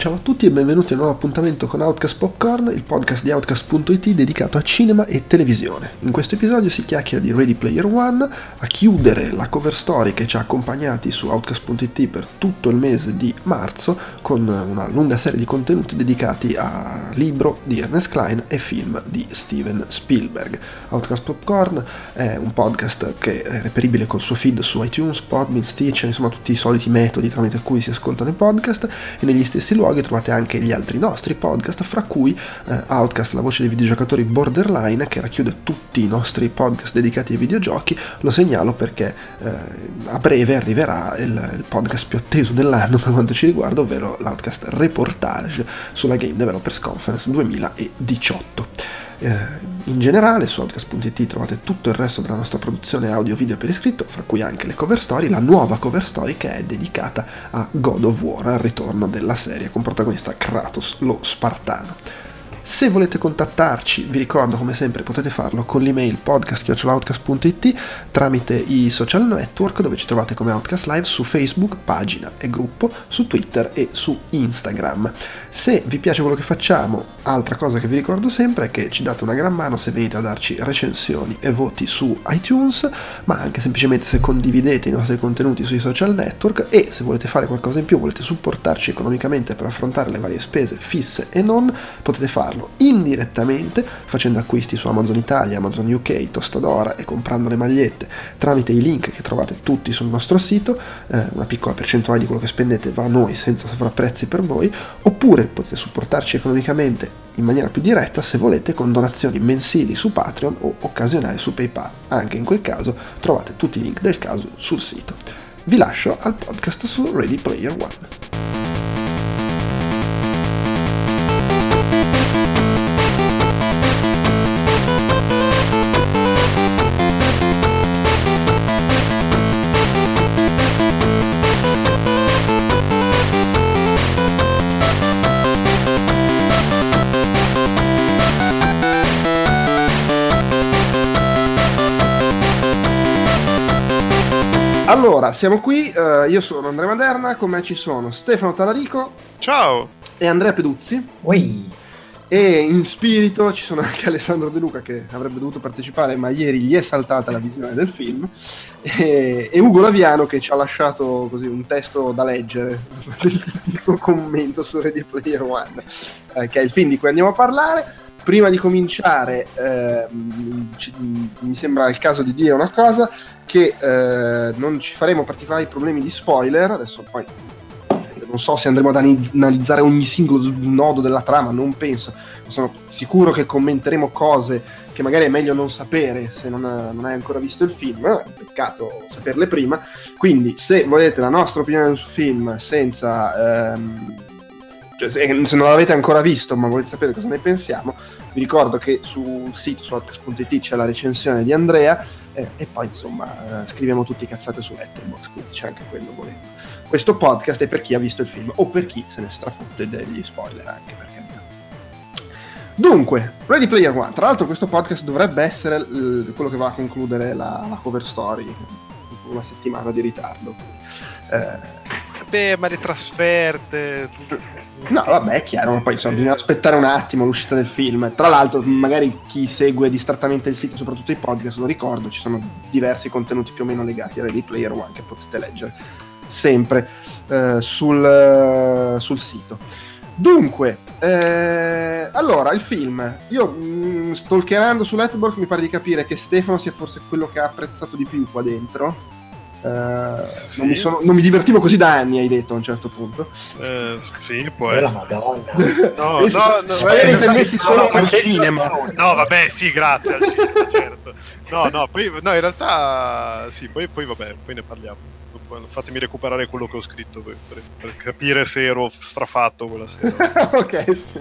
Ciao a tutti e benvenuti a un nuovo appuntamento con Outcast Popcorn, il podcast di Outcast.it dedicato a cinema e televisione. In questo episodio si chiacchiera di Ready Player One, a chiudere la cover story che ci ha accompagnati su Outcast.it per tutto il mese di marzo, con una lunga serie di contenuti dedicati a libro di Ernest Klein e film di Steven Spielberg. Outcast Popcorn è un podcast che è reperibile col suo feed su iTunes, Podbean, Stitcher, insomma tutti i soliti metodi tramite cui si ascoltano i podcast e negli stessi luoghi luoghi trovate anche gli altri nostri podcast, fra cui eh, Outcast, la voce dei videogiocatori Borderline, che racchiude tutti i nostri podcast dedicati ai videogiochi. Lo segnalo perché eh, a breve arriverà il, il, podcast più atteso dell'anno per quanto ci riguarda, ovvero l'Outcast Reportage sulla Game Developers Conference 2018. Eh, in generale su Outcast.it trovate tutto il resto della nostra produzione audio-video per iscritto, fra cui anche le cover story, la nuova cover story che è dedicata a God of War, al ritorno della serie, con protagonista Kratos, lo Spartano. Se volete contattarci, vi ricordo come sempre potete farlo con l'email podcast.outcast.it tramite i social network dove ci trovate come Outcast Live su Facebook, pagina e gruppo, su Twitter e su Instagram. Se vi piace quello che facciamo, altra cosa che vi ricordo sempre è che ci date una gran mano se venite a darci recensioni e voti su iTunes, ma anche semplicemente se condividete i nostri contenuti sui social network e se volete fare qualcosa in più, volete supportarci economicamente per affrontare le varie spese fisse e non, potete farlo farlo indirettamente facendo acquisti su Amazon Italia, Amazon UK, Tostadora e comprando le magliette tramite i link che trovate tutti sul nostro sito, eh, una piccola percentuale di quello che spendete va a noi senza sovrapprezzi per voi, oppure potete supportarci economicamente in maniera più diretta se volete con donazioni mensili su Patreon o occasionali su PayPal. Anche in quel caso trovate tutti i link del caso sul sito. Vi lascio al podcast su Ready Player One. Allora, siamo qui, uh, io sono Andrea Maderna, con me ci sono Stefano Talarico. Ciao! E Andrea Peduzzi. Ui. E in spirito ci sono anche Alessandro De Luca che avrebbe dovuto partecipare, ma ieri gli è saltata la visione del film. E, e Ugo Laviano che ci ha lasciato così un testo da leggere, il suo commento su Ready Player One, eh, che è il film di cui andiamo a parlare. Prima di cominciare, eh, mi sembra il caso di dire una cosa che eh, non ci faremo particolari problemi di spoiler, adesso poi non so se andremo ad analizzare ogni singolo nodo della trama, non penso, sono sicuro che commenteremo cose che magari è meglio non sapere se non, non hai ancora visto il film, un peccato saperle prima, quindi se volete la nostra opinione sul film senza... Ehm, cioè se, se non l'avete ancora visto ma volete sapere cosa ne pensiamo, vi ricordo che sul sito su c'è la recensione di Andrea eh, e poi insomma eh, scriviamo tutti cazzate su Letterboxd, quindi c'è anche quello volendo. Questo podcast è per chi ha visto il film o per chi se ne strafotte degli spoiler anche perché Dunque, Ready Player One. Tra l'altro, questo podcast dovrebbe essere l- quello che va a concludere la, la, cover story. Una settimana di ritardo. Eh, Beh, ma le trasferte. No, vabbè, è chiaro, ma poi insomma, bisogna aspettare un attimo l'uscita del film. Tra l'altro, magari chi segue distrattamente il sito, soprattutto i podcast, lo ricordo, ci sono diversi contenuti più o meno legati a Ready Player One che potete leggere sempre eh, sul, eh, sul, sito. Dunque, eh, allora, il film. Io mh, mm, stalkerando su Letterboxd mi pare di capire che Stefano sia forse quello che ha apprezzato di più qua dentro Uh, sì. non, mi sono, non, mi divertivo così da anni, hai detto a un certo punto. Uh, sì, può essere. Madonna. No, no, no, no, messi solo al cinema. No, vabbè, sì, grazie. certo. No, no, poi, no, in realtà, sì, poi, poi vabbè, poi ne parliamo fatemi recuperare quello che ho scritto per, per, per capire se ero strafatto quella sera. ok, sì.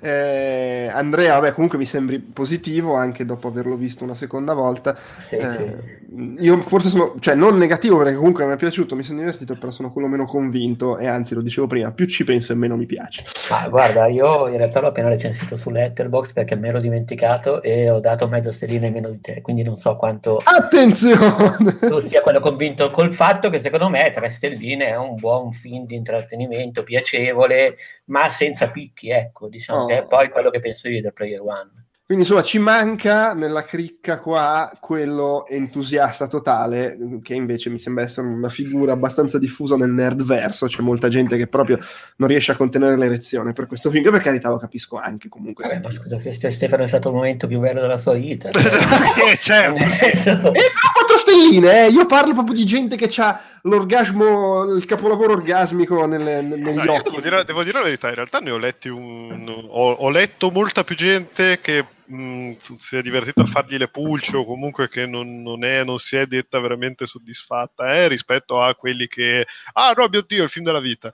eh, Andrea, vabbè, comunque mi sembri positivo anche dopo averlo visto una seconda volta. Sì, eh, sì. Io forse sono, cioè non negativo perché comunque mi è piaciuto, mi sono divertito, però sono quello meno convinto e anzi lo dicevo prima, più ci penso e meno mi piace. Ah, guarda, io in realtà l'ho appena recensito su Letterbox perché me l'ero dimenticato e ho dato mezza stellina in meno di te, quindi non so quanto... Attenzione! Tu sia quello convinto col fatto che che secondo me Tre Stelline è un buon film di intrattenimento piacevole, ma senza picchi, ecco, diciamo oh. che è poi quello che penso io del Player One. Quindi insomma ci manca nella cricca qua quello entusiasta totale, che invece mi sembra essere una figura abbastanza diffusa nel nerd verso, c'è molta gente che proprio non riesce a contenere l'erezione per questo film, che per carità lo capisco anche comunque. Eh, ma scusa, Stefano è stato il momento più bello della sua vita. eh, certo. e però stelline, eh. io parlo proprio di gente che ha l'orgasmo, il capolavoro orgasmico nelle, negli no, occhi. Devo dire, devo dire, la verità, in realtà ne ho letti un... ho, ho letto molta più gente che mh, si è divertita a fargli le pulce o comunque che non, non, è, non si è detta veramente soddisfatta eh, rispetto a quelli che ah no mio dio il film della vita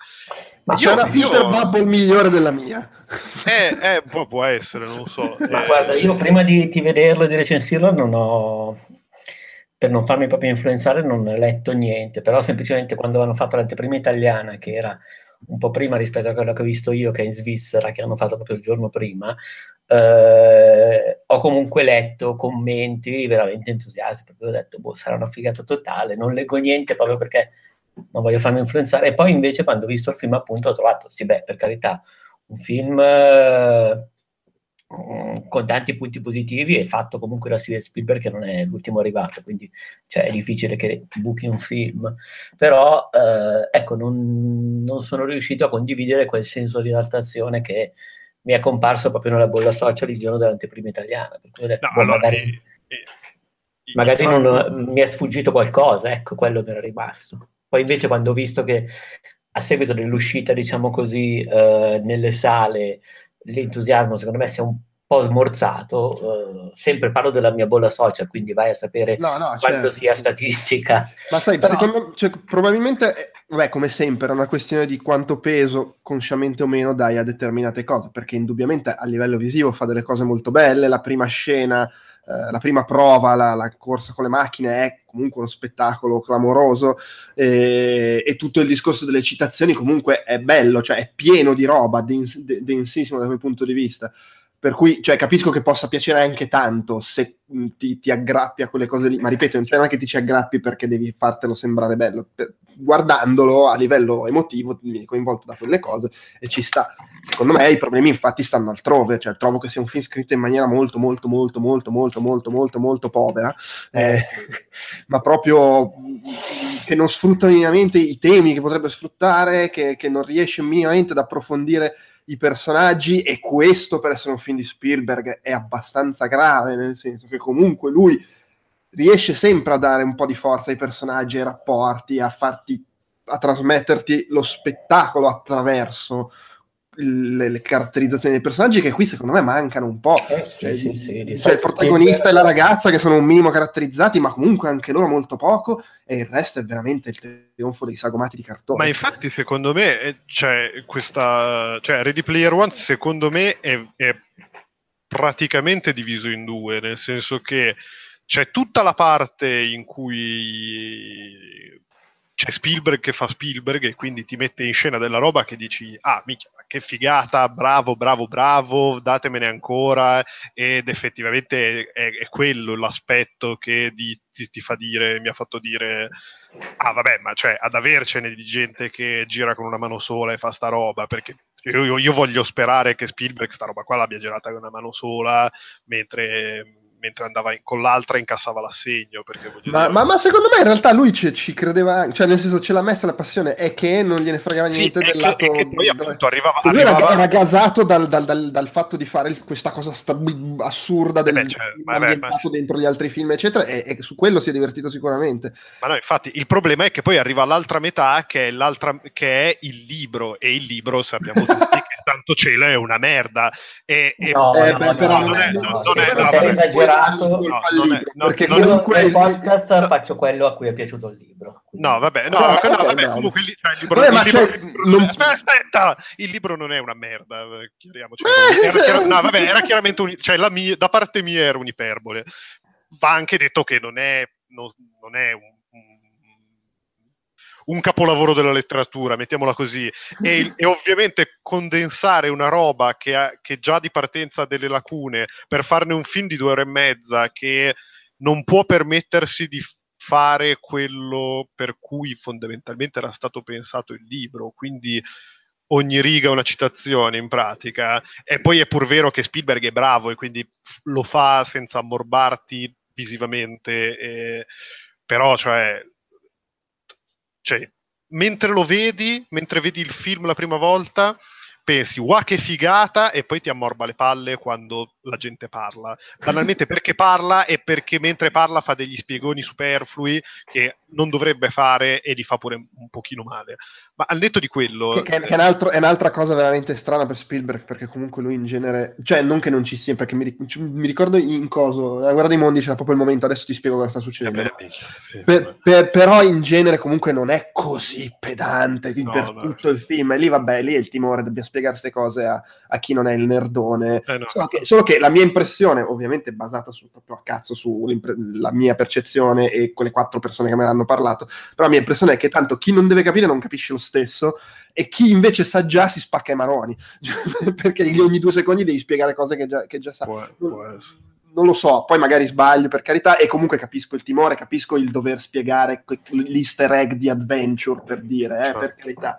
ma c'è una filter bubble migliore della mia eh, eh può, può, essere non so ma eh, guarda io prima di, di vederlo e di recensirlo non ho per non farmi proprio influenzare non ho letto niente però semplicemente quando hanno fatto l'anteprima italiana che era un po' prima rispetto a quello che ho visto io, che è in Svizzera, che hanno fatto proprio il giorno prima, eh, ho comunque letto commenti veramente entusiasti, perché ho detto, boh, sarà una figata totale, non leggo niente proprio perché non voglio farmi influenzare. E poi invece quando ho visto il film appunto ho trovato, sì beh, per carità, un film eh, con tanti punti positivi e fatto comunque da Steven Spielberg che non è l'ultimo arrivato, quindi cioè, è difficile che buchi un film, però eh, ecco, non, non sono riuscito a condividere quel senso di adattazione che mi è comparso proprio nella bolla social il giorno dell'anteprima italiana. Per cui ho detto, no, boh, allora, magari, eh, eh, magari non, mi è sfuggito qualcosa, ecco, quello mi era rimasto. Poi invece quando ho visto che a seguito dell'uscita, diciamo così, eh, nelle sale, l'entusiasmo secondo me si è un po' smorzato, eh, sempre parlo della mia bolla social, quindi vai a sapere no, no, quanto certo. sia statistica. Ma sai, Però... secondo cioè, probabilmente, eh, vabbè, come sempre, è una questione di quanto peso, consciamente o meno, dai a determinate cose, perché indubbiamente a livello visivo fa delle cose molto belle, la prima scena, eh, la prima prova, la, la, corsa con le macchine è comunque uno spettacolo clamoroso e, e, tutto il discorso delle citazioni comunque è bello, cioè è pieno di roba, dens- densissimo da quel punto di vista. Per cui, cioè, capisco che possa piacere anche tanto se mm, ti, ti, aggrappi a quelle cose lì, ma ripeto, non è che ti ci aggrappi perché devi fartelo sembrare bello. Guardandolo a livello emotivo, ti vieni coinvolto da quelle cose e ci sta. Secondo me i problemi infatti stanno altrove, cioè trovo che sia un film scritto in maniera molto, molto, molto, molto, molto, molto, molto, molto povera, eh, ma proprio che non sfrutta minimamente i temi che potrebbe sfruttare, che, che non riesce minimamente ad approfondire i personaggi e questo per essere un film di Spielberg è abbastanza grave, nel senso che comunque lui riesce sempre a dare un po' di forza ai personaggi, ai rapporti, a farti a trasmetterti lo spettacolo attraverso le, le, caratterizzazioni dei personaggi che qui secondo me mancano un po'. Eh, sì, cioè, sì, sì, cioè il protagonista e la ragazza che sono un minimo caratterizzati, ma comunque anche loro molto poco, e il resto è veramente il trionfo dei sagomati di cartone. Ma infatti, secondo me, c'è cioè, questa. Cioè, Ready Player One, secondo me, è, è praticamente diviso in due, nel senso che c'è tutta la parte in cui c'è Spielberg che fa Spielberg e quindi ti mette in scena della roba che dici ah minchia che figata bravo bravo bravo datemene ancora. Ed effettivamente è, è quello l'aspetto che di, ti, ti, fa dire mi ha fatto dire ah vabbè ma cioè ad avercene di gente che gira con una mano sola e fa sta roba perché io, io voglio sperare che Spielberg sta roba qua l'abbia girata con una mano sola mentre mentre andava in, con l'altra incassava l'assegno. Ma, ma, ma, secondo me in realtà lui ci, ci, credeva, cioè nel senso ce l'ha messa la passione, è che non gliene fregava niente sì, del lato... Che, poi appunto arrivava... Lui arrivava... Era, era, gasato dal, dal, dal, dal, fatto di fare questa cosa sta, assurda del beh, cioè, beh, beh, dentro gli altri film, eccetera, e, e, su quello si è divertito sicuramente. Ma no, infatti il problema è che poi arriva l'altra metà che è, l'altra, che è il libro, e il libro sappiamo tutti che tanto cielo è una merda. E, no, e, eh, beh, però non è, non, non è, no, è esagerato. No, non è, perché comunque nel podcast no. faccio quello a cui è piaciuto il libro. No, vabbè, no, no, no vabbè, comunque il, cioè, il libro, vabbè, il libro, il libro non... aspetta, aspetta, il libro non è una merda, chiariamoci. Eh, era, chiar- no, vabbè, era chiaramente un, cioè, la mia, da parte mia era un'iperbole. Va anche detto che non è, non, non è un un capolavoro della letteratura, mettiamola così, e, e ovviamente condensare una roba che, ha, che già di partenza ha delle lacune per farne un film di due ore e mezza che non può permettersi di fare quello per cui fondamentalmente era stato pensato il libro, quindi ogni riga una citazione in pratica, e poi è pur vero che Spielberg è bravo e quindi lo fa senza ammorbarti visivamente, e... però cioè, cioè, mentre lo vedi, mentre vedi il film la prima volta, pensi, wow che figata, e poi ti ammorba le palle quando la gente parla. Banalmente perché parla e perché mentre parla fa degli spiegoni superflui che non dovrebbe fare e li fa pure un pochino male. Ma al netto di quello... Che, che, che è, un altro, è, un'altra cosa veramente strana per Spielberg, perché comunque lui in genere... Cioè, non che non ci sia, perché mi, mi ricordo in coso, la guerra dei mondi c'era proprio il momento, adesso ti spiego cosa sta succedendo. Eh beh, sì, per, per, però in genere comunque non è così pedante no, per no, tutto cioè... il film. E lì, vabbè, lì è il timore, dobbiamo spiegare queste cose a, a chi non è il nerdone. Eh no. solo, che, solo, che, la mia impressione, ovviamente basata su, proprio a cazzo sulla mia percezione e quelle quattro persone che me ne hanno parlato, però la mia impressione è che tanto chi non deve capire non capisce lo stesso e chi invece sa già si spacca i maroni, perché ogni due secondi devi spiegare cose che già, che già sa. Può, può non lo so, poi magari sbaglio per carità, e comunque capisco il timore, capisco il dover spiegare l'easter egg di adventure per dire, eh, per certo. carità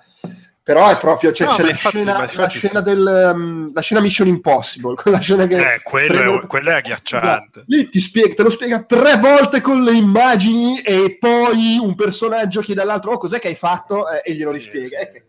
però è proprio c'è, no, c'è la, infatti, scena, la, scena del, um, la, scena Mission Impossible la scena che eh, quello, prendo, è, quello è agghiacciante. Lì ti spiega, te lo spiega tre volte con le immagini e poi un personaggio chiede all'altro oh cos'è che hai fatto? Eh, e glielo sì, rispiega. sì. Eh,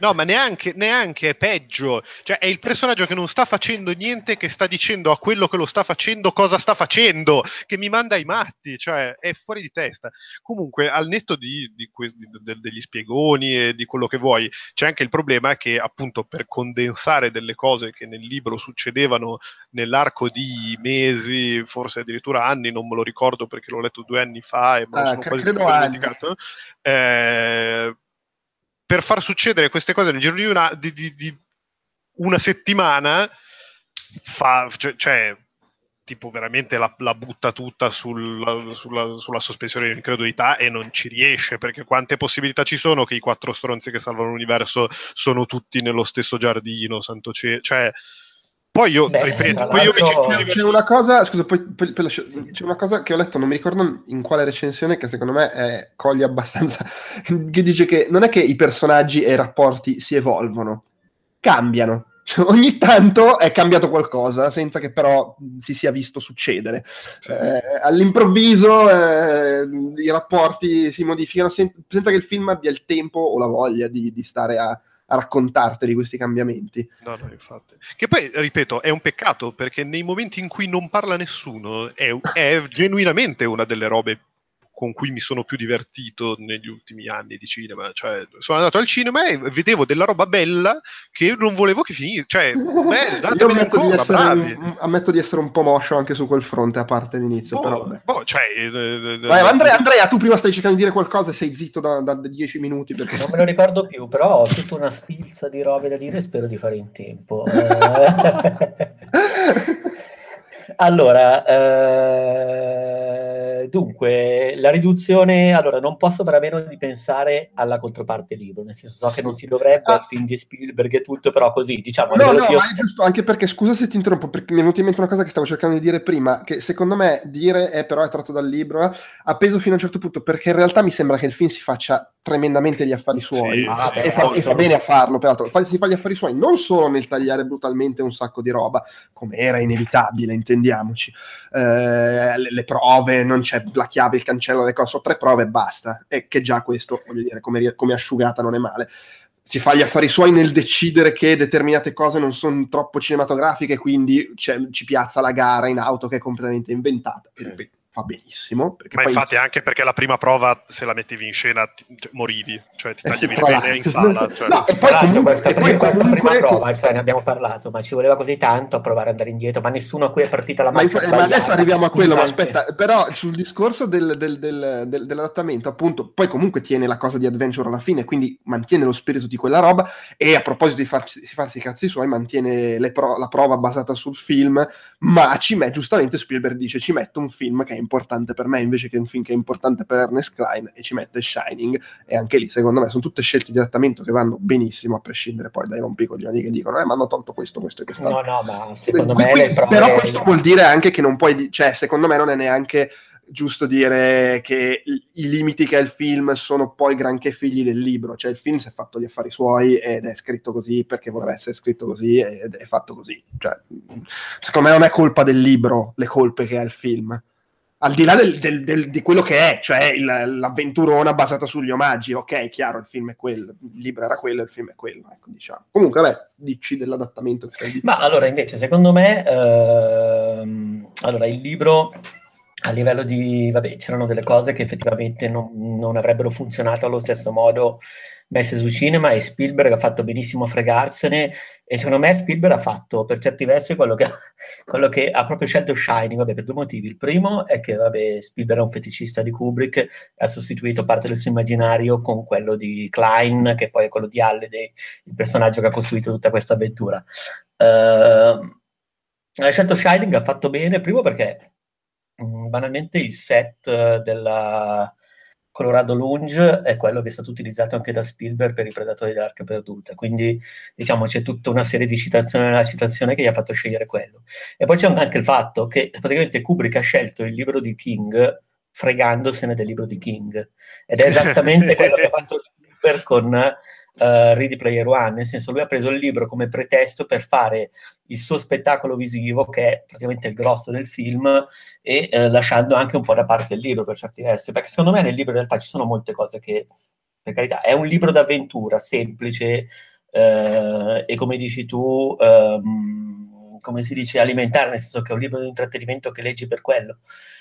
No, ma neanche, neanche, è peggio. Cioè, è il personaggio che non sta facendo niente, che sta dicendo a quello che lo sta facendo cosa sta facendo, che mi manda ai matti, cioè è fuori di testa. Comunque, al netto di, di que- di, de- degli spiegoni e di quello che vuoi, c'è anche il problema che, appunto, per condensare delle cose che nel libro succedevano nell'arco di mesi, forse addirittura anni, non me lo ricordo perché l'ho letto due anni fa e me lo ah, sono quasi dimenticato. Eh, per far succedere queste cose nel giro di una, di, di, di una settimana, fa, cioè, cioè, tipo veramente la, la butta tutta sul, sulla, sulla, sospensione di incredulità e non ci riesce, perché quante possibilità ci sono che i quattro stronzi che salvano l'universo sono tutti nello stesso giardino, santo cielo, cioè poi io, Beh, ripeto, poi io mi c'è, c'è una cosa, scusa, poi, poi, poi lascio, c'è una cosa che ho letto, non mi ricordo in quale recensione, che secondo me è, coglie abbastanza, che dice che non è che i personaggi e i rapporti si evolvono, cambiano. Cioè, ogni tanto è cambiato qualcosa, senza che però si sia visto succedere. Eh, all'improvviso eh, i rapporti si modificano sen- senza che il film abbia il tempo o la voglia di, di stare a, a raccontarteli questi cambiamenti. No, no, infatti. Che poi, ripeto, è un peccato perché nei momenti in cui non parla nessuno è, è genuinamente una delle robe con cui mi sono più divertito negli ultimi anni di cinema. Cioè, sono andato al cinema e vedevo della roba bella che non volevo che finisse. Cioè, beh, Io ammetto, ancora, di essere, un, ammetto di essere un po' moscio anche su quel fronte, a parte l'inizio. Boh, però, vabbè. Boh, cioè, eh, Vai, Andrea, Andrea, tu prima stai cercando di dire qualcosa e sei zitto da, da, da dieci minuti. Perché... Non me lo ricordo più, però ho tutta una sfilza di robe da dire e spero di fare in tempo. allora, eh, dunque, la riduzione, allora non posso fare a meno di pensare alla controparte libro, nel senso so che non si dovrebbe, ah. film di Spielberg e tutto, però così, diciamo... No, no, ma è giusto, anche perché, scusa se ti interrompo, perché mi è venuta in mente una cosa che stavo cercando di dire prima, che secondo me dire è però è tratto dal libro, eh, ha peso fino a un certo punto, perché in realtà mi sembra che il film si faccia tremendamente gli affari suoi, sì, ah, e, fa, e, fa, bene a farlo, peraltro, fa, si fa gli affari suoi non solo nel tagliare brutalmente un sacco di roba, come era inevitabile, intendiamoci, eh, le, le, prove, non c'è la chiave, il cancello, le cose, sono tre prove e basta, e che già questo, voglio dire, come, come asciugata non è male. Si fa gli affari suoi nel decidere che determinate cose non sono troppo cinematografiche, quindi ci piazza la gara in auto che è completamente inventata. Sì fa benissimo. Ma poi... infatti anche perché la prima prova, se la mettevi in scena, ti, cioè, morivi, cioè ti tagliavi eh, le pene in sala. Cioè... No, e poi comunque, questa, prima, questa comunque... prima prova, cioè, ne abbiamo parlato, ma ci voleva così tanto a provare ad andare indietro, ma nessuno a cui è partita la macchina. Ma, ma, adesso arriviamo a quello, ma aspetta, però sul discorso del, del, del, dell'adattamento, appunto, poi comunque tiene la cosa di adventure alla fine, quindi mantiene lo spirito di quella roba e a proposito di farci, di farsi i cazzi suoi, mantiene pro, la prova basata sul film, ma ci met, giustamente Spielberg dice ci metto un film che è importante per me invece che un film che è importante per Ernest Klein e ci mette Shining. E anche lì secondo me sono tutte scelte di adattamento che vanno benissimo a prescindere poi dai rompicoglioni che dicono eh ma hanno tolto questo, questo e quest'altro no no ma secondo Quindi, me però questo vuol dire anche che non puoi cioè secondo me non è neanche giusto dire che i limiti che ha il film sono poi granché figli del libro, cioè il film si è fatto gli affari suoi ed è scritto così perché voleva essere scritto così ed è fatto così. Cioè, secondo me non è colpa del libro le colpe che ha il film al di là del, del, del, di quello che è, cioè il, l'avventurona basata sugli omaggi, ok, chiaro, il film è quello, il libro era quello, il film è quello, ecco, diciamo. Comunque, vabbè, dici dell'adattamento che stai dicendo. Ma allora, invece, secondo me, ehm, allora, il libro a livello di, vabbè, c'erano delle cose che effettivamente non, non avrebbero funzionato allo stesso modo messe su cinema e Spielberg ha fatto benissimo a fregarsene e secondo me Spielberg ha fatto per certi versi quello che, quello che ha proprio scelto Shining, vabbè, per due motivi. Il primo è che vabbè, Spielberg è un feticista di Kubrick, ha sostituito parte del suo immaginario con quello di Klein, che poi è quello di Halliday, il personaggio che ha costruito tutta questa avventura. Uh, ha scelto Shining, ha fatto bene, primo perché mh, banalmente il set della Colorado Lunge è quello che è stato utilizzato anche da Spielberg per i Predatori dell'Arca Perduta, quindi diciamo c'è tutta una serie di citazioni nella citazione che gli ha fatto scegliere quello. E poi c'è anche il fatto che praticamente Kubrick ha scelto il libro di King fregandosene del libro di King, ed è esattamente quello che ha fatto Spielberg con uh, Ready Player One, nel senso lui ha preso il libro come pretesto per fare il suo spettacolo visivo, che è praticamente il grosso del film, e uh, lasciando anche un po' da parte il libro per certi versi, perché secondo me nel libro in realtà ci sono molte cose che, per carità, è un libro d'avventura, semplice, uh, e come dici tu... Um, come si dice, alimentare, nel senso che è un libro di intrattenimento che leggi per quello.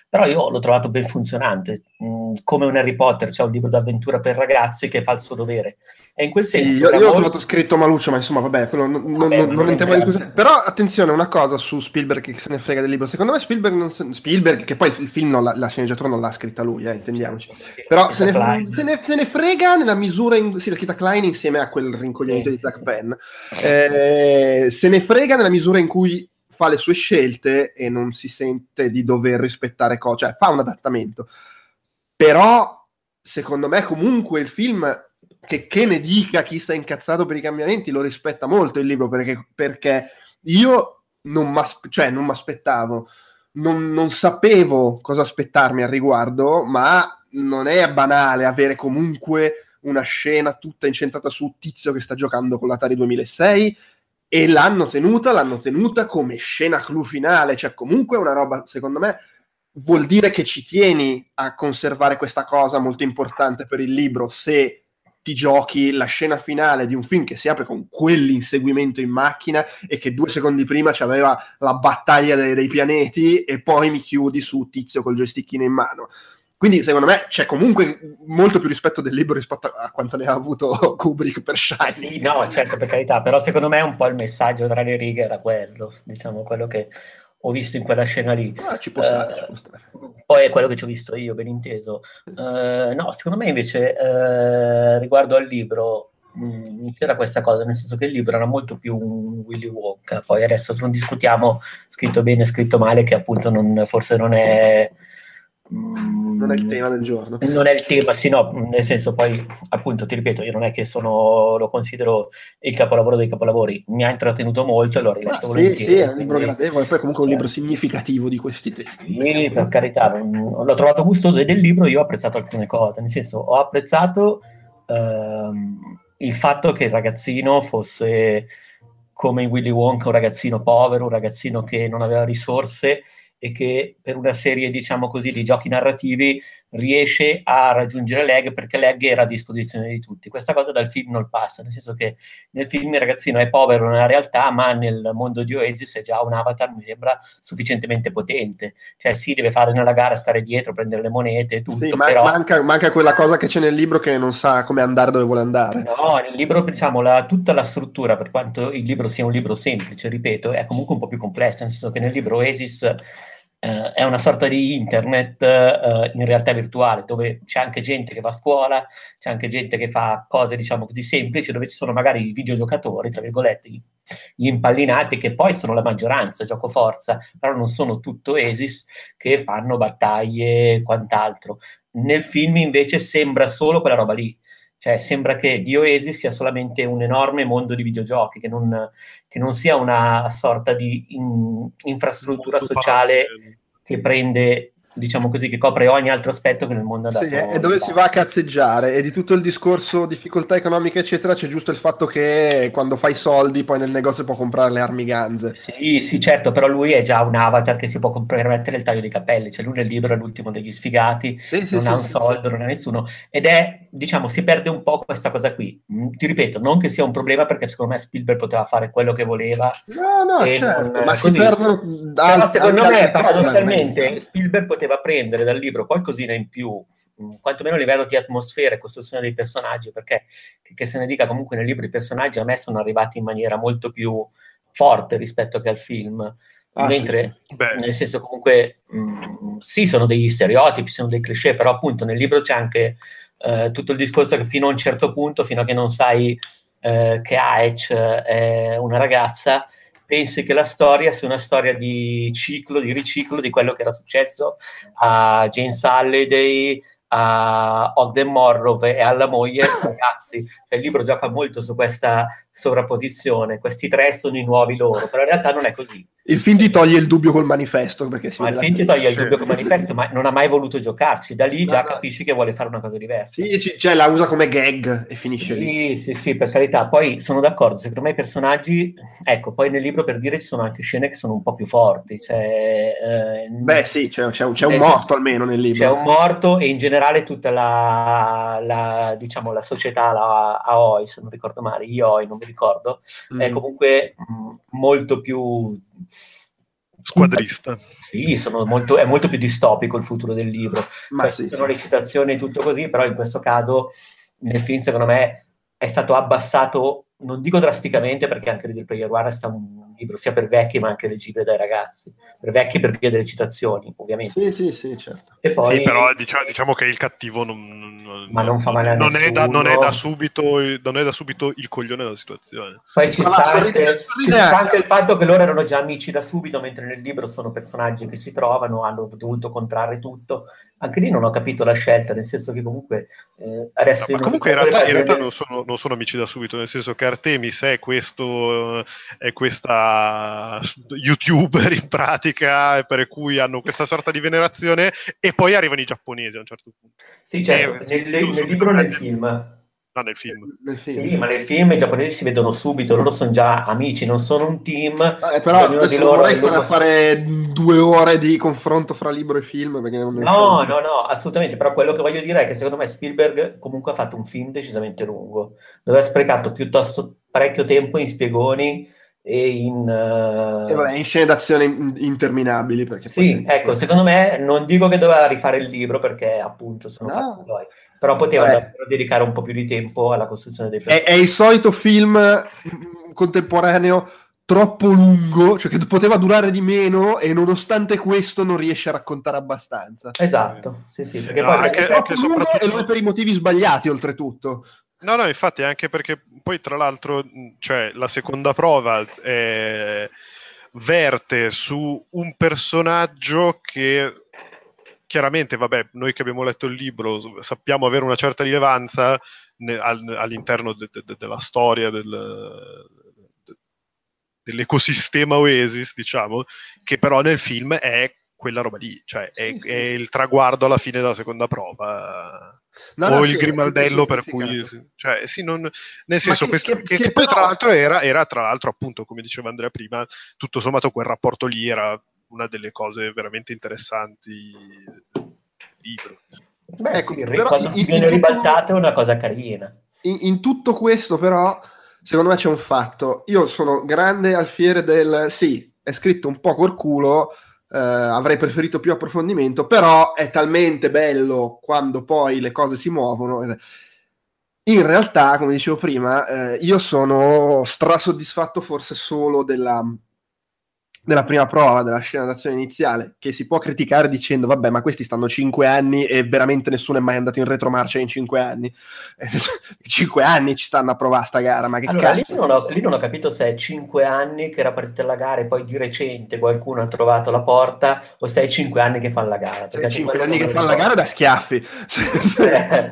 Però io l'ho trovato ben funzionante, mm, come un Harry Potter, cioè un libro d'avventura per ragazzi che fa il suo dovere. E in quel senso... Sì, io, io ho trovato scritto maluccio, ma insomma vabbè, quello non, vabbè, non, non entriamo in discussione. Però attenzione, una cosa su Spielberg che se ne frega del libro. Secondo me Spielberg, non se, Spielberg che poi il film, non la, la sceneggiatura non l'ha scritta lui, eh, intendiamoci. Però se ne, se, ne, se ne, frega nella misura... In, sì, la scritta Klein insieme a quel rincoglionito sì, di Zach Penn. Eh, se ne frega nella misura in cui fa le sue scelte e non si sente di dover rispettare cose, cioè fa un adattamento. Però, secondo me, comunque il film, che, che ne dica chi sta incazzato per i cambiamenti, lo rispetta molto il libro, perché, perché io non mi cioè, aspettavo, non, non sapevo cosa aspettarmi al riguardo, ma non è banale avere comunque una scena tutta incentrata su Tizio che sta giocando con l'Atari 2006 e l'hanno tenuta, l'hanno tenuta come scena clou finale, cioè comunque una roba, secondo me, vuol dire che ci tieni a conservare questa cosa molto importante per il libro se ti giochi la scena finale di un film che si apre con quell'inseguimento in macchina e che due secondi prima c'aveva la battaglia dei, dei pianeti e poi mi chiudi su Tizio col joystickino in mano. Quindi secondo me c'è comunque molto più rispetto del libro rispetto a quanto ne ha avuto Kubrick per Shining. Sì, no, certo, per carità, però secondo me un po' il messaggio tra le righe era quello, diciamo, quello che ho visto in quella scena lì. Ah, ci può stare, uh, ci può stare. Poi è quello che ci ho visto io, ben inteso. Uh, no, secondo me invece uh, riguardo al libro mh, mm, c'era questa cosa, nel senso che il libro era molto più un Willy Wonka, poi adesso non discutiamo scritto bene, scritto male, che appunto non, forse non è non è il tema del giorno. Non è il tema, sì, no, nel senso poi, appunto, ti ripeto, io non è che sono, lo considero il capolavoro dei capolavori, mi ha intrattenuto molto e l'ho riletto ah, volentieri. Sì, sì, è un libro gradevole, poi comunque è un libro significativo di questi tempi. Sì, per carità, l'ho trovato gustoso e del libro io ho apprezzato alcune cose, nel senso, ho apprezzato ehm, il fatto che il ragazzino fosse come in Willy Wonka, un ragazzino povero, un ragazzino che non aveva risorse e che per una serie, diciamo così, di giochi narrativi riesce a raggiungere Leg perché Leg era a disposizione di tutti. Questa cosa dal film non passa, nel senso che nel film il ragazzino è povero nella realtà, ma nel mondo di Oasis è già un avatar, mi sembra, sufficientemente potente. Cioè sì, deve fare nella gara, stare dietro, prendere le monete, tutto, sì, ma però... manca, manca, quella cosa che c'è nel libro che non sa come andare dove vuole andare. No, nel libro, diciamo, la, tutta la struttura, per quanto il libro sia un libro semplice, ripeto, è comunque un po' più complessa, nel senso che nel libro Oasis eh, è una sorta di internet eh, in realtà virtuale, dove c'è anche gente che va a scuola, c'è anche gente che fa cose, diciamo così, semplici, dove ci sono magari i videogiocatori, tra virgolette, gli, impallinati, che poi sono la maggioranza, gioco forza, però non sono tutto ESIS, che fanno battaglie e quant'altro. Nel film invece sembra solo quella roba lì, cioè, sembra che di Oasis sia solamente un enorme mondo di videogiochi, che non, che non sia una sorta di in, infrastruttura sociale che prende diciamo così, che copre ogni altro aspetto che nel mondo è andato. Sì, è dove si va a cazzeggiare e di tutto il discorso difficoltà economiche eccetera c'è giusto il fatto che quando fai soldi poi nel negozio può comprare le armi ganze. Sì, sì, certo, però lui è già un avatar che si può permettere il taglio di capelli, cioè lui nel libro è l'ultimo degli sfigati, sì, non sì, ha un soldo, non ha nessuno ed è, diciamo, si perde un po' questa cosa qui. Mm, ti ripeto, non che sia un problema perché secondo me Spielberg poteva fare quello che voleva. No, no, certo, non, ma così. si perdono però secondo me paradossalmente Spielberg poteva prendere dal libro qualcosina in più mm, quantomeno a livello di atmosfera e costruzione dei personaggi, perché che se ne dica comunque nel libro i personaggi a me sono arrivati in maniera molto più forte rispetto che al film. Ah, mentre sì. nel senso comunque mh, mm, sì sono degli stereotipi, sono dei cliché, però appunto nel libro c'è anche eh, tutto il discorso che fino a un certo punto, fino a che non sai eh, che Aech è una ragazza, pensi che la storia sia una storia di ciclo, di riciclo di quello che era successo a James Halliday, a Ogden Morrow e alla moglie, ragazzi, il libro gioca molto su questa sovrapposizione, questi tre sono i nuovi loro, però in realtà non è così. Il film ti toglie il dubbio col manifesto. Perché si ma il film ti toglie il dubbio col manifesto, ma non ha mai voluto giocarci. Da lì già no, capisci che vuole fare una cosa diversa. Sì, cioè la usa come gag e finisce sì, lì. Sì, sì, per carità. Poi sono d'accordo, secondo me i personaggi, ecco, poi nel libro per dire ci sono anche scene che sono un po' più forti. Cioè, eh, Beh sì, c'è, c'è, c'è un morto senso, almeno nel libro. C'è un morto e in generale tutta la, la diciamo, la società, la AOI, se non ricordo male, IOI, non mi ricordo, mm. è comunque molto più squadrista. Sì, molto, è molto più distopico il futuro del libro. Ma cioè, sì, sono sì. le citazioni e tutto così, però in questo caso nel film secondo me è stato abbassato, non dico drasticamente perché anche Little Player One è un libro sia per vecchi ma anche leggibile dai ragazzi, per vecchi per via delle citazioni ovviamente. Sì, sì, sì, certo. E poi... Sì, però diciamo, diciamo che il cattivo non, non, ma non fa male a non È da, non, è da subito, non è da subito il coglione della situazione. Poi ci, sta, anche, ci sta anche il fatto che loro erano già amici da subito, mentre nel libro sono personaggi che si trovano, hanno dovuto contrarre tutto anche lì non ho capito la scelta, nel senso che comunque eh, adesso... No, ma comunque in realtà, in realtà non, sono, non, sono, amici da subito, nel senso che Artemis è, questo, è questa youtuber in pratica, per cui hanno questa sorta di venerazione e poi arrivano i giapponesi a un certo punto. Sì, certo, nel, nel libro e nel film No, nel film. nel film. Sì, ma nel film i giapponesi si vedono subito, loro sono già amici, non sono un team. Eh, però adesso non vorrei stare a fare due ore di confronto fra libro e film. Perché non no, no, no, assolutamente. Però quello che voglio dire è che secondo me Spielberg comunque ha fatto un film decisamente lungo, dove ha sprecato piuttosto parecchio tempo in spiegoni e in, uh... e vabbè, in scene d'azione interminabili. Perché sì, poi... ecco, secondo me non dico che doveva rifare il libro perché appunto sono no. fatti però poteva dedicare un po' più di tempo alla costruzione dei personaggi. È, è il solito film mm, contemporaneo troppo lungo, cioè che poteva durare di meno e nonostante questo non riesce a raccontare abbastanza. Esatto, sì, sì, perché no, poi anche, è troppo lungo soprattutto... e lo è per i motivi sbagliati oltretutto. No, no, infatti anche perché poi tra l'altro, cioè, la seconda prova è... verte su un personaggio che chiaramente, vabbè, noi che abbiamo letto il libro sappiamo avere una certa rilevanza ne, al, all'interno de, de, de, della storia del, dell'ecosistema Oasis, diciamo, che però nel film è quella roba lì, cioè è, è il traguardo alla fine della seconda prova. No, o no, il sì, grimaldello per cui cioè sì non, nel senso che, questo, che, che, che, poi però... tra l'altro era, era tra l'altro appunto come diceva Andrea prima tutto sommato quel rapporto lì era una delle cose veramente interessanti del libro. Beh, ecco, sì, però quando in, viene ribaltato è una cosa carina. In, in, tutto questo, però, secondo me c'è un fatto. Io sono grande alfiere del sì, è scritto un po' col culo. Eh, avrei preferito più approfondimento, però è talmente bello quando poi le cose si muovono. In realtà, come dicevo prima, eh, io sono strasoddisfatto forse solo della, della prima prova della scena d'azione iniziale che si può criticare dicendo vabbè ma questi stanno 5 anni e veramente nessuno è mai andato in retromarcia in 5 anni. 5 anni ci stanno a provare sta gara ma che allora, cazzo. lì non, ho, lì non ho capito se è 5 anni che era partita la gara e poi di recente qualcuno ha trovato la porta o se è 5 anni che fanno la gara perché 5 anni che fanno la gara da schiaffi. Eh,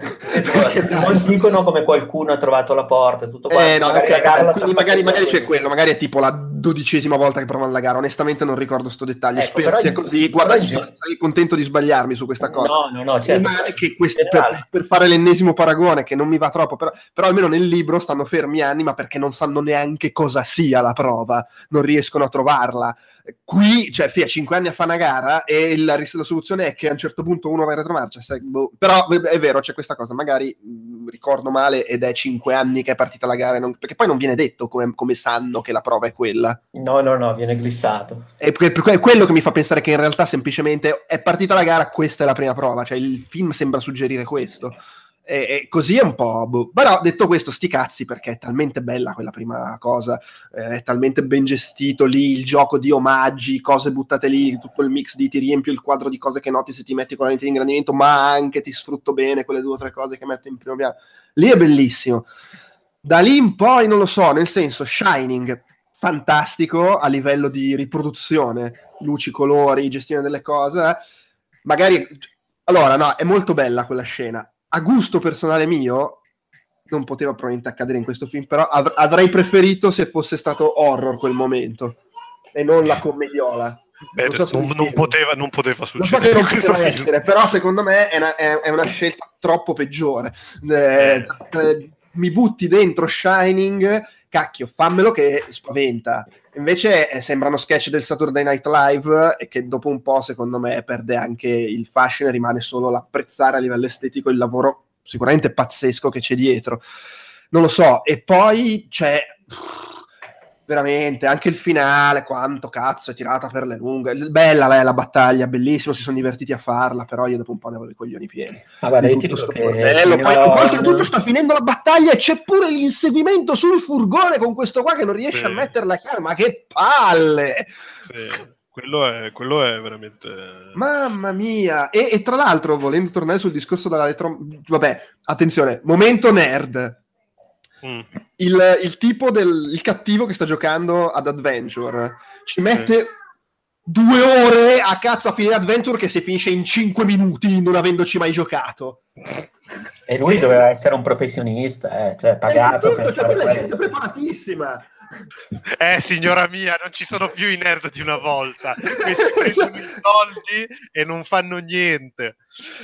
non dicono come qualcuno ha trovato la porta tutto qua eh, no, magari, okay, magari, magari c'è quello magari è tipo la dodicesima volta che provano la gara. Onestamente non ricordo sto dettaglio. Ecco, Spero sia così. Guarda, in- sarei contento di sbagliarmi su questa cosa. No, no, no, certo. Quest- per, per fare l'ennesimo paragone, che non mi va troppo, però, però almeno nel libro stanno fermi anni, ma perché non sanno neanche cosa sia la prova, non riescono a trovarla. Qui, cioè, fia, 5 anni a fare una gara e la, la soluzione è che a un certo punto uno va in retromarcia. sai, boh. Però è vero, c'è questa cosa, magari mh, ricordo male ed è 5 anni che è partita la gara, non- perché poi non viene detto come, come sanno che la prova è quella. No, no, no, viene glissato. È è quello che mi fa pensare che in realtà semplicemente è partita la gara, questa è la prima prova, cioè il film sembra suggerire questo. E, e così è un po'. boh. Però detto questo, sti cazzi, perché è talmente bella quella prima cosa, eh, è talmente ben gestito lì il gioco di omaggi, cose buttate lì, tutto il mix di ti riempio il quadro di cose che noti se ti metti con la lente di ingrandimento, ma anche ti sfrutto bene quelle due o tre cose che metto in primo piano. Lì è bellissimo. Da lì in poi non lo so, nel senso, Shining fantastico a livello di riproduzione, luci, colori, gestione delle cose. eh. Magari allora, no, è molto bella quella scena. A gusto personale mio, non poteva probabilmente accadere in questo film, però av- avrei preferito se fosse stato horror quel momento e non la commediola. Beh, Non so non, non poteva, non poteva so succedere che non poteva essere, però secondo me è una, è- è una scelta troppo peggiore. Eh, eh, mi butti dentro Shining, cacchio, fammelo che spaventa. Invece eh, sembrano sketch del Saturday Night Live e che dopo un po', secondo me, perde anche il fascino e rimane solo l'apprezzare a livello estetico il lavoro sicuramente pazzesco che c'è dietro. Non lo so. E poi c'è veramente anche il finale, quanto cazzo è tirata per le lunghe. Bella la, la battaglia, bellissimo, si sono divertiti a farla, però io dopo un po' ne avevo i coglioni pieni. Ma guarda, Di io ti tutto dico sto che bordello. Poi, fino a- poi oltretutto sta finendo la battaglia e c'è pure l'inseguimento sul furgone con questo qua che non riesce Sì. a mettere la chiave, ma che palle! Sì, quello, è, quello è veramente... Mamma mia! E, e tra l'altro, volendo tornare sul discorso della. Vabbè, attenzione, momento nerd. Mm. Il, il tipo del il cattivo che sta giocando ad Adventure ci mette due ore a cazzo a finire Adventure che si finisce in cinque minuti non avendoci mai giocato. E lui doveva essere un professionista, eh, cioè pagato Eh, per tutto, cioè, quella gente preparatissima. Eh, signora mia, non ci sono più i nerd di una volta. Questi prendono i soldi e non fanno niente.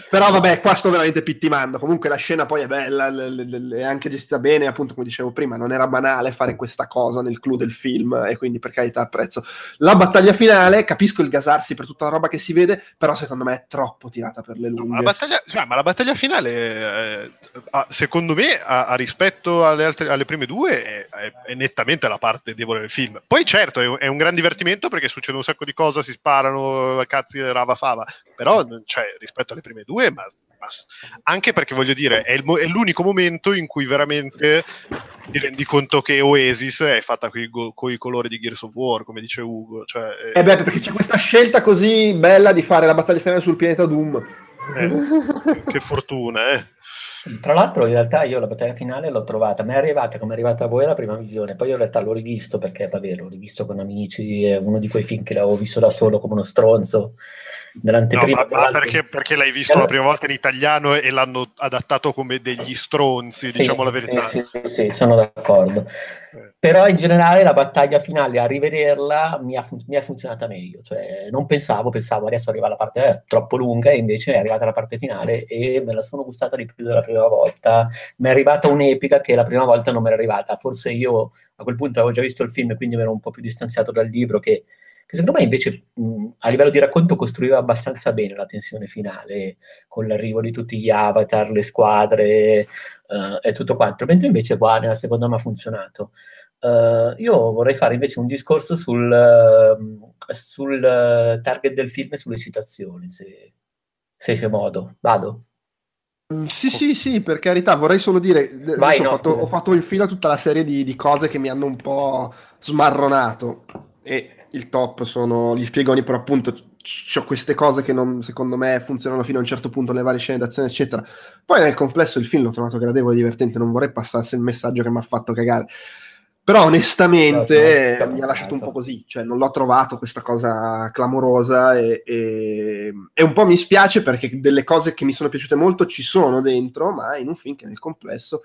Però vabbè, qua sto veramente pittimando. Comunque la scena poi è bella, l- l- l- è anche gestita bene, appunto come dicevo prima, non era banale fare questa cosa nel clou del film e quindi per carità apprezzo. La battaglia finale, capisco il gasarsi per tutta la roba che si vede, però secondo me è troppo tirata per le No, lunghe. ma, la battaglia, cioè, ma la battaglia finale, eh, ha- secondo me, a, a rispetto alle, altre, alle prime due, è, è- è nettamente la parte debole del film. Poi, certo, è, è un gran divertimento perché succede un sacco di cose, si sparano cazzi rava fava, però cioè, rispetto alle prime due, ma, ma anche perché voglio dire, è, il è l'unico momento in cui veramente ti rendi conto che Oasis è fatta con i colori di Gears of War, come dice Ugo. Cioè, eh, Eh beh, perché c'è questa scelta così bella di fare la battaglia finale sul pianeta Doom. Eh, che fortuna, eh. Tra l'altro, in realtà, io la battaglia finale l'ho trovata, mi è arrivata come è arrivata a voi la prima visione. Poi, in realtà, l'ho rivisto perché, vabbè, l'ho rivisto con amici. È uno di quei film che l'avevo visto da solo come uno stronzo No, nell'anteprima. ma, ma dell'altro. perché, perché l'hai visto la prima volta in italiano e l'hanno adattato come degli stronzi, Sì, diciamo la verità. Sì, sì, sì, sono d'accordo. Eh. Però in generale la battaglia finale, a rivederla, mi ha, fun- mi è funzionata meglio. Cioè, non pensavo, pensavo adesso arriva la parte eh, troppo lunga e invece è arrivata la parte finale e me la sono gustata di più della prima volta. Mi è arrivata un'epica che la prima volta non mi era arrivata. Forse io a quel punto avevo già visto il film e quindi mi ero un po' più distanziato dal libro che, che secondo me invece mh, a livello di racconto costruiva abbastanza bene la tensione finale con l'arrivo di tutti gli avatar, le squadre eh, e tutto quanto, mentre invece qua nella seconda mi ha funzionato. Eh, io vorrei fare invece un discorso sul, ehm, sul eh, target del film e sulle citazioni, se, se c'è modo. Vado? Mm, Sì, sì, sì, per carità, vorrei solo dire, Vai, ho, no, fatto, scusa. ho fatto in fila tutta la serie di, di cose che mi hanno un po' smarronato e il top sono gli spiegoni, però appunto ho queste cose che non, secondo me funzionano fino a un certo punto nelle varie scene d'azione, eccetera. Poi nel complesso il film l'ho trovato gradevole e divertente, non vorrei passasse il messaggio che mi ha fatto cagare. Però onestamente No, no, mi ha lasciato un po' passato. così, cioè non l'ho trovato questa cosa clamorosa e, e- e un po' mi spiace perché delle cose che mi sono piaciute molto ci sono dentro, ma in un film che nel complesso,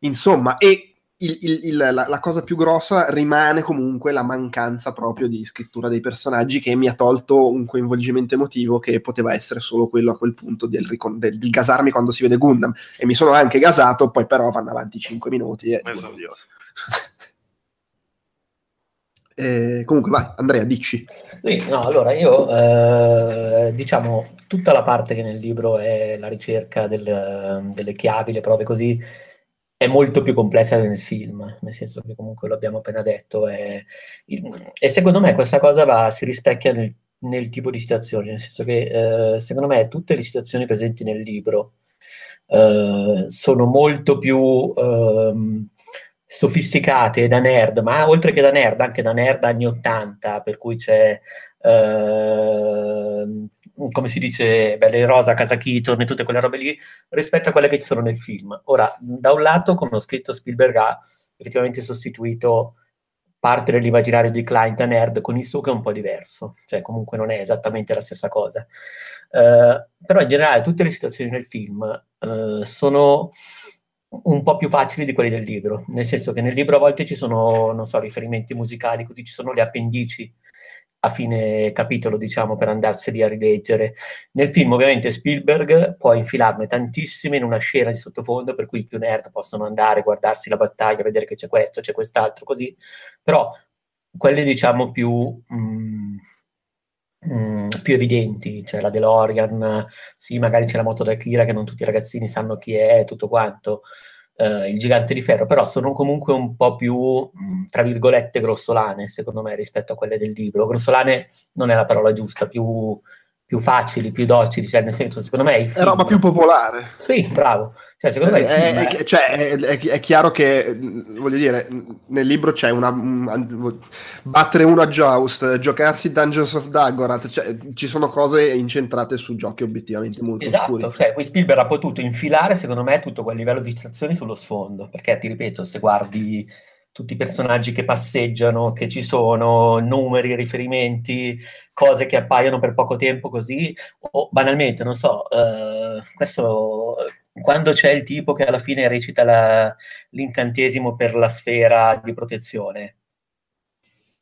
insomma, e il, il, il, la, la, cosa più grossa rimane comunque la mancanza proprio di scrittura dei personaggi che mi ha tolto un coinvolgimento emotivo che poteva essere solo quello a quel punto del, del, del gasarmi quando si vede Gundam e mi sono anche gasato poi però vanno avanti 5 minuti e esatto. Eh, comunque, vai, Andrea, dici. Sì, no, allora io eh, diciamo tutta la parte che nel libro è la ricerca del, delle chiavi, le prove così, è molto più complessa nel film, nel senso che comunque lo abbiamo appena detto. È, e secondo me questa cosa va, si rispecchia nel, nel, tipo di situazioni, nel senso che eh, secondo me tutte le situazioni presenti nel libro eh, sono molto più ehm, sofisticate da nerd, ma oltre che da nerd, anche da nerd anni 80, per cui c'è, eh, come si dice, Belle Rosa, Casa Keaton e tutte quelle robe lì, rispetto a quelle che ci sono nel film. Ora, da un lato, come ho scritto, Spielberg ha effettivamente sostituito parte dell'immaginario di Klein da nerd con il suo che è un po' diverso, cioè comunque non è esattamente la stessa cosa. Uh, però in generale tutte le situazioni nel film uh, sono un po' più facili di quelli del libro, nel senso che nel libro a volte ci sono, non so, riferimenti musicali, così ci sono le appendici a fine capitolo, diciamo, per andarseli a rileggere. Nel film, ovviamente, Spielberg può infilarne tantissime in una scena di sottofondo, per cui i più nerd possono andare, guardarsi la battaglia, vedere che c'è questo, c'è quest'altro, così. Però quelle, diciamo, più... Mh, mm, più evidenti, cioè la DeLorean, sì, magari c'è la moto da Kira che non tutti i ragazzini sanno chi è, tutto quanto, uh, il gigante di ferro, però sono comunque un po' più, mm, tra virgolette, grossolane, secondo me, rispetto a quelle del libro. Grossolane non è la parola giusta, più più facili, più docili, cioè nel senso, secondo me... Film... È roba più popolare. Sì, bravo. Cioè, secondo me... È, è, è, cioè, è, chiaro che, voglio dire, nel libro c'è una... Un, battere uno a Joust, giocarsi Dungeons of Dagorath, cioè, ci sono cose incentrate su giochi obiettivamente molto esatto, oscuri. Cioè, qui Spielberg ha potuto infilare, secondo me, tutto quel livello di citazioni sullo sfondo, perché, ti ripeto, se guardi tutti i personaggi che passeggiano, che ci sono, numeri, riferimenti, cose che appaiono per poco tempo così, o banalmente, non so, uh, questo, quando c'è il tipo che alla fine recita la, l'incantesimo per la sfera di protezione,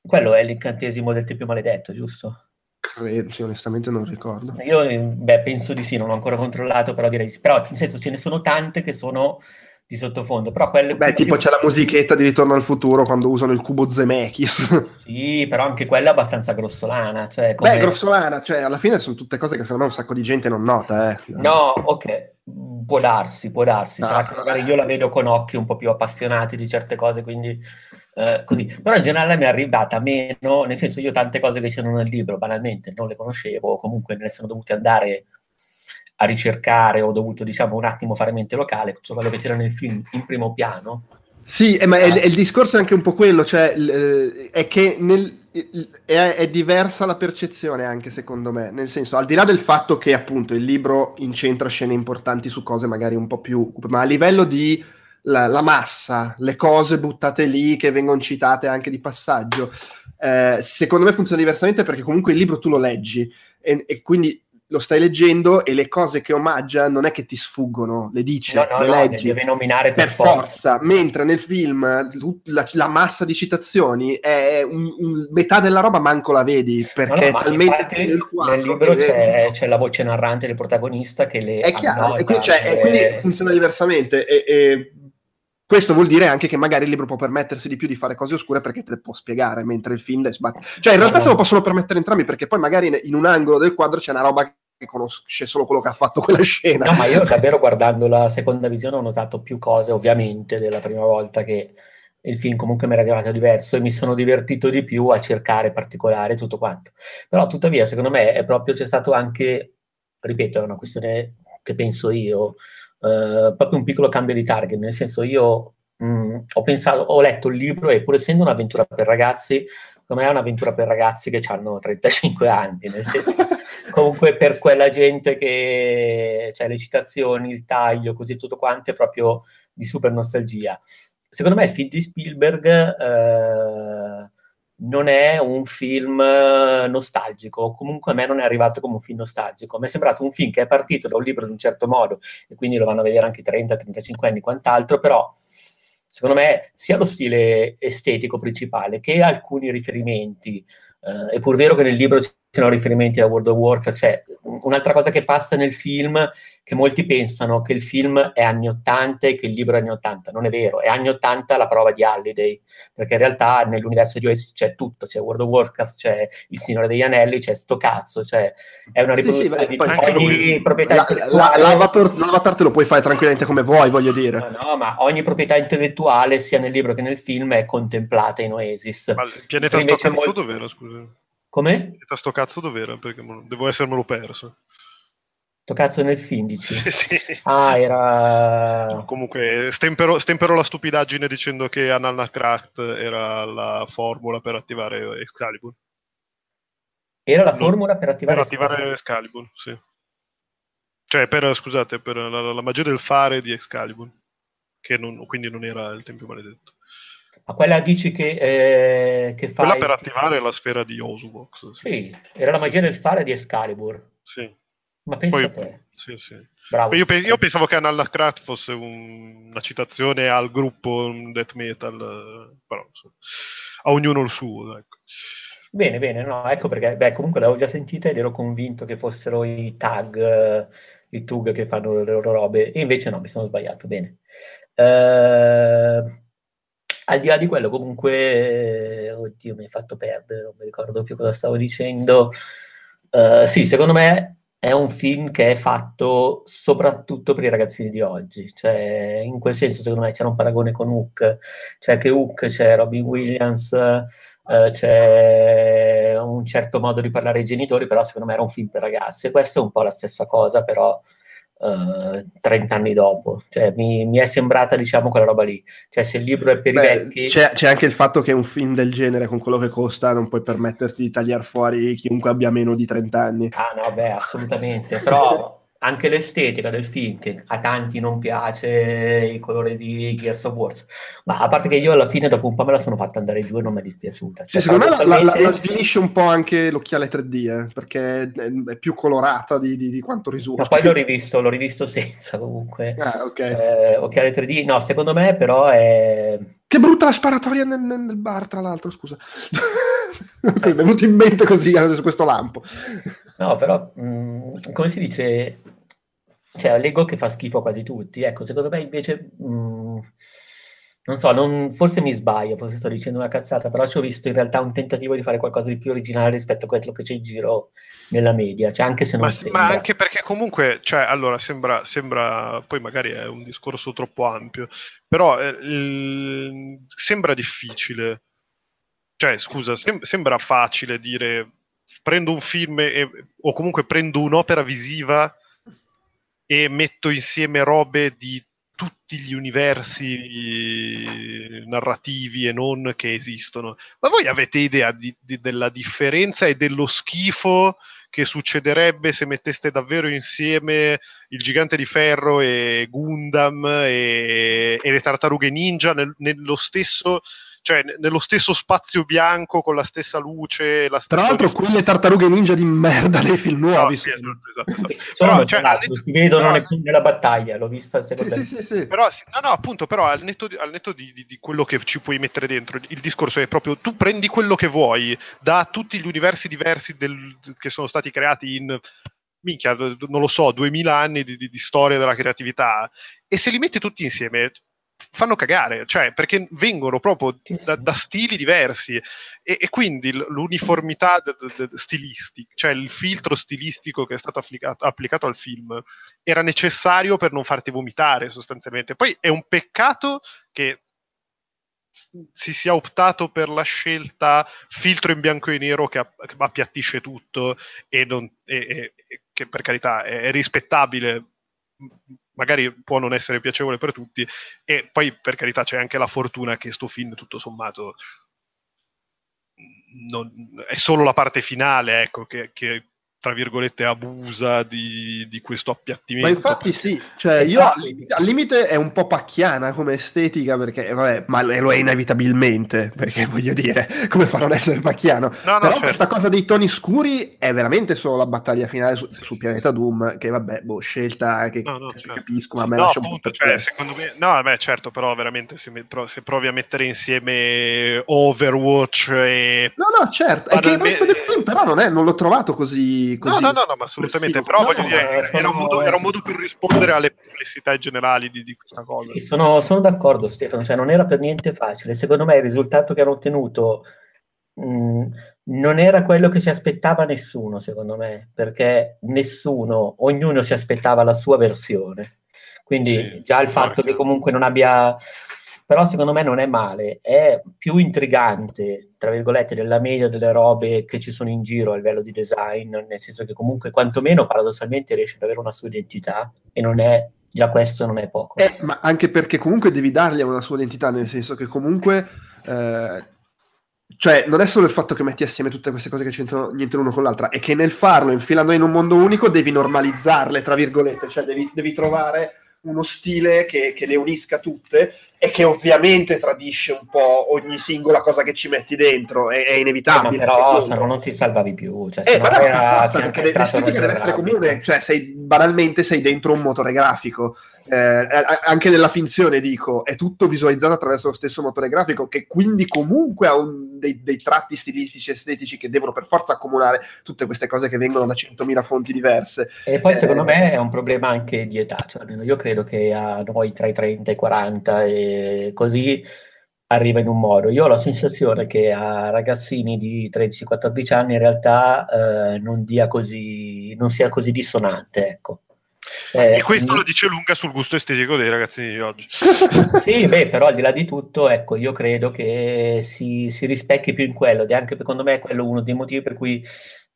quello è l'incantesimo del tempio maledetto, giusto? Credo, sì, onestamente non ricordo. Io, beh, penso di sì, non ho ancora controllato, però direi sì. Però, nel senso, ce ne sono tante che sono di sottofondo. Però quelle Beh, tipo più... c'è la musichetta di Ritorno al futuro quando usano il cubo Zemeckis. Sì, però anche quella è abbastanza grossolana. Cioè, come... Beh, grossolana, cioè alla fine sono tutte cose che secondo me un sacco di gente non nota. Eh. No, ok, può darsi, può darsi. No, Sarà che magari io la vedo con occhi un po' più appassionati di certe cose, quindi eh, così. Però in generale mi è arrivata meno, nel senso io tante cose che c'erano nel libro banalmente non le conoscevo, comunque me ne sono dovute andare a ricercare, ho dovuto diciamo un attimo fare mente locale, tutto quello che c'era nel film in primo piano. Sì, eh, ma è, è, il discorso è anche un po' quello, cioè eh, è che nel, è, è, diversa la percezione anche secondo me, nel senso al di là del fatto che appunto il libro incentra scene importanti su cose magari un po' più, ma a livello di la, la massa, le cose buttate lì che vengono citate anche di passaggio, eh, secondo me funziona diversamente perché comunque il libro tu lo leggi e, e quindi lo stai leggendo e le cose che omaggia non è che ti sfuggono, le dici, no, no, le no, leggi. deve nominare per, per forza. forza. Mentre nel film la, la massa di citazioni è un, un, metà della roba manco la vedi perché no, è talmente nel, nel libro c'è, c'è, la voce narrante del protagonista che le è chiaro, e quindi, cioè, e quindi, funziona diversamente e, e questo vuol dire anche che magari il libro può permettersi di più di fare cose oscure perché te le può spiegare, mentre il film sbatte. Cioè, in realtà se lo possono permettere entrambi, perché poi magari in un angolo del quadro c'è una roba conosce solo quello che ha fatto quella scena. No, ma io davvero guardando la seconda visione ho notato più cose, ovviamente, della prima volta che il film comunque mi era arrivato diverso e mi sono divertito di più a cercare particolari tutto quanto. Però tuttavia, secondo me, è proprio c'è stato anche, ripeto, è una questione che penso io, eh, proprio un piccolo cambio di target, nel senso io mh, mm, ho pensato, ho letto il libro e pur essendo un'avventura per ragazzi, secondo me è un'avventura per ragazzi che hanno 35 anni, nel senso comunque per quella gente che cioè le citazioni, il taglio, così tutto quanto è proprio di super nostalgia. Secondo me il film di Spielberg eh, non è un film nostalgico, comunque a me non è arrivato come un film nostalgico, mi è sembrato un film che è partito da un libro di un certo modo e quindi lo vanno a vedere anche 30-35 anni quant'altro, però secondo me, sia lo stile estetico principale che alcuni riferimenti. Eh, è pur vero che nel libro sono riferimenti a World of Warcraft, cioè un'altra cosa che passa nel film, che molti pensano che il film è anni 80 e che il libro è anni 80, non è vero, è anni 80 la prova di Halliday, perché in realtà nell'universo di Oasis c'è tutto, c'è World of Warcraft, c'è Il Signore degli Anelli, c'è sto cazzo, cioè è una riproduzione sì, sì, di ogni proprietà la, intellettuale. l'avatar, l'avatar, te lo puoi fare tranquillamente come vuoi, voglio dire. No, no, ma ogni proprietà intellettuale, sia nel libro che nel film, è contemplata in Oasis. Ma il pianeta sto cazzo molto... dov'era, scusa? Come? Sto cazzo dov'era? Perché devo essermelo perso. Sto cazzo nel film, dici? sì, sì. Ah, era... No, comunque, stempero, stempero, la stupidaggine dicendo che Analnacraft era la formula per attivare Excalibur. Era la formula per attivare, per attivare Excalibur? sì. Cioè, per, scusate, per la, la, magia del fare di Excalibur. Che non, quindi non era il Tempio Maledetto. Ma quella dici che, eh, che fa... Quella per attivare la sfera di Osuvox. Sì. sì, era la magia del fare di Excalibur. Sì. Ma pensa Poi, a te. Sì, sì. Bravo, io, io, pensavo che Annalacrat fosse un, una citazione al gruppo death metal, però insomma, a ognuno il suo. Ecco. Bene, bene, no, ecco perché, beh, comunque l'avevo già sentita ed ero convinto che fossero i tag, i tug che fanno le loro robe, e invece no, mi sono sbagliato, bene. Uh, al di là di quello, comunque, oddio, mi hai fatto perdere, non mi ricordo più cosa stavo dicendo. Uh, sì, secondo me è un film che è fatto soprattutto per i ragazzini di oggi. Cioè, in quel senso, secondo me, c'era un paragone con Hook, cioè che Hook c'è Robin Williams, uh, c'è un certo modo di parlare ai genitori, però secondo me era un film per ragazzi. E questo è un po' la stessa cosa, però uh, eh, 30 anni dopo. Cioè, mi, mi, è sembrata, diciamo, quella roba lì. Cioè, se il libro è per Beh, i vecchi... C'è, c'è, anche il fatto che un film del genere, con quello che costa, non puoi permetterti di tagliare fuori chiunque abbia meno di 30 anni. Ah, no, beh, assolutamente. Però anche l'estetica del film, che a tanti non piace il colore di Gears of Wars, ma a parte che io alla fine dopo un po' me la sono fatta andare giù e non mi è dispiaciuta. Cioè, sì, secondo me la, la, la, svilisce un po' anche l'occhiale 3D, eh, perché è, più colorata di, di, di, quanto risulta. Ma poi l'ho rivisto, l'ho rivisto senza comunque. Ah, ok. Eh, occhiale 3D, no, secondo me però è... Che brutta la sparatoria nel, nel bar, tra l'altro, scusa. mi è venuto in mente così su questo lampo. No, però, mh, mm, come si dice, cioè, leggo che fa schifo a quasi tutti. Ecco, secondo me invece, mh, mm, non so, non, forse mi sbaglio, forse sto dicendo una cazzata, però ci ho visto in realtà un tentativo di fare qualcosa di più originale rispetto a quello che c'è in giro nella media, cioè anche se non ma, sembra. Ma anche perché comunque, cioè, allora, sembra, sembra, poi magari è un discorso troppo ampio, però eh, il, sembra difficile, cioè, scusa, sem- sembra facile dire prendo un film e, o comunque prendo un'opera visiva e metto insieme robe di tutti gli universi narrativi e non che esistono. Ma voi avete idea di, di, della differenza e dello schifo che succederebbe se metteste davvero insieme il gigante di ferro e Gundam e, e le tartarughe ninja nel, nello stesso cioè nello stesso spazio bianco con la stessa luce. La stessa Tra l'altro, luce. quelle tartarughe ninja di merda dei film nuovi. No, sì, esatto, esatto, esatto. Però, cioè, netto, si vedono però, nella battaglia, l'ho vista secondo sì, sì, sì, Però, no, no, appunto, però al netto, di, al netto di, di, di, quello che ci puoi mettere dentro, il discorso è proprio tu prendi quello che vuoi da tutti gli universi diversi del, che sono stati creati in minchia, non lo so, 2000 anni di, di, di, storia della creatività e se li metti tutti insieme fanno cagare, cioè perché vengono proprio da, da stili diversi e, e quindi l'uniformità d- d- stilistica, cioè il filtro stilistico che è stato applicato, applicato al film era necessario per non farti vomitare sostanzialmente. Poi è un peccato che si sia optato per la scelta filtro in bianco e nero che, appiattisce tutto e, non, e, e che per carità è, è rispettabile magari può non essere piacevole per tutti e poi per carità c'è anche la fortuna che sto film tutto sommato non, è solo la parte finale ecco, che, che, tra virgolette, abusa di, di questo appiattimento. Ma infatti sì, cioè io al limite è un po' pacchiana come estetica, perché vabbè, ma lo è inevitabilmente, perché voglio dire, come fa a non essere pacchiano? No, no, Però certo. questa cosa dei toni scuri è veramente solo la battaglia finale su, su Pianeta Doom, che vabbè, boh, scelta che, no, no, certo. capisco, ma a me no, lascia appunto, un po' cioè, secondo me, No, vabbè, certo, però veramente se, se, provi a mettere insieme Overwatch e... No, no, certo, è che il resto del film però non, è, non l'ho trovato così così. No, no, no, no ma assolutamente. Però no, voglio dire, sono... era, un modo, era, un modo, per rispondere alle complessità generali di, di questa cosa. Sì, sono, sono, d'accordo, Stefano. Cioè, non era per niente facile. Secondo me il risultato che hanno ottenuto mh, non era quello che si aspettava nessuno, secondo me, perché nessuno, ognuno si aspettava la sua versione. Quindi sì, già il fatto che comunque non abbia però secondo me non è male, è più intrigante, tra virgolette, della media delle robe che ci sono in giro a livello di design, nel senso che comunque quantomeno paradossalmente riesce ad avere una sua identità e non è, già questo non è poco. Eh, ma anche perché comunque devi dargli una sua identità, nel senso che comunque... Eh, cioè, non è solo il fatto che metti assieme tutte queste cose che c'entrano niente l'uno con l'altra, è che nel farlo, infilando in un mondo unico, devi normalizzarle, tra virgolette, cioè devi, devi trovare uno stile che, che, le unisca tutte e che ovviamente tradisce un po' ogni singola cosa che ci metti dentro, è, è inevitabile. Eh, però se no non ti salvavi più. Cioè, eh, era, forza, perché l'estetica deve essere comune, cioè sei, banalmente sei dentro un motore grafico eh, anche nella finzione dico, è tutto visualizzato attraverso lo stesso motore grafico che quindi comunque ha un, dei, dei, tratti stilistici e estetici che devono per forza accomunare tutte queste cose che vengono da 100.000 fonti diverse. E poi eh, secondo me è un problema anche di età, cioè almeno io credo che a noi tra i 30 e i 40 e così arriva in un modo. Io ho la sensazione che a ragazzini di 13-14 anni in realtà eh, non, così, non sia così dissonante, ecco. Eh, e questo lo dice lunga sul gusto estetico dei ragazzini di oggi. sì, beh, però al di là di tutto, ecco, io credo che si, si rispecchi più in quello, ed è anche secondo me quello uno dei motivi per cui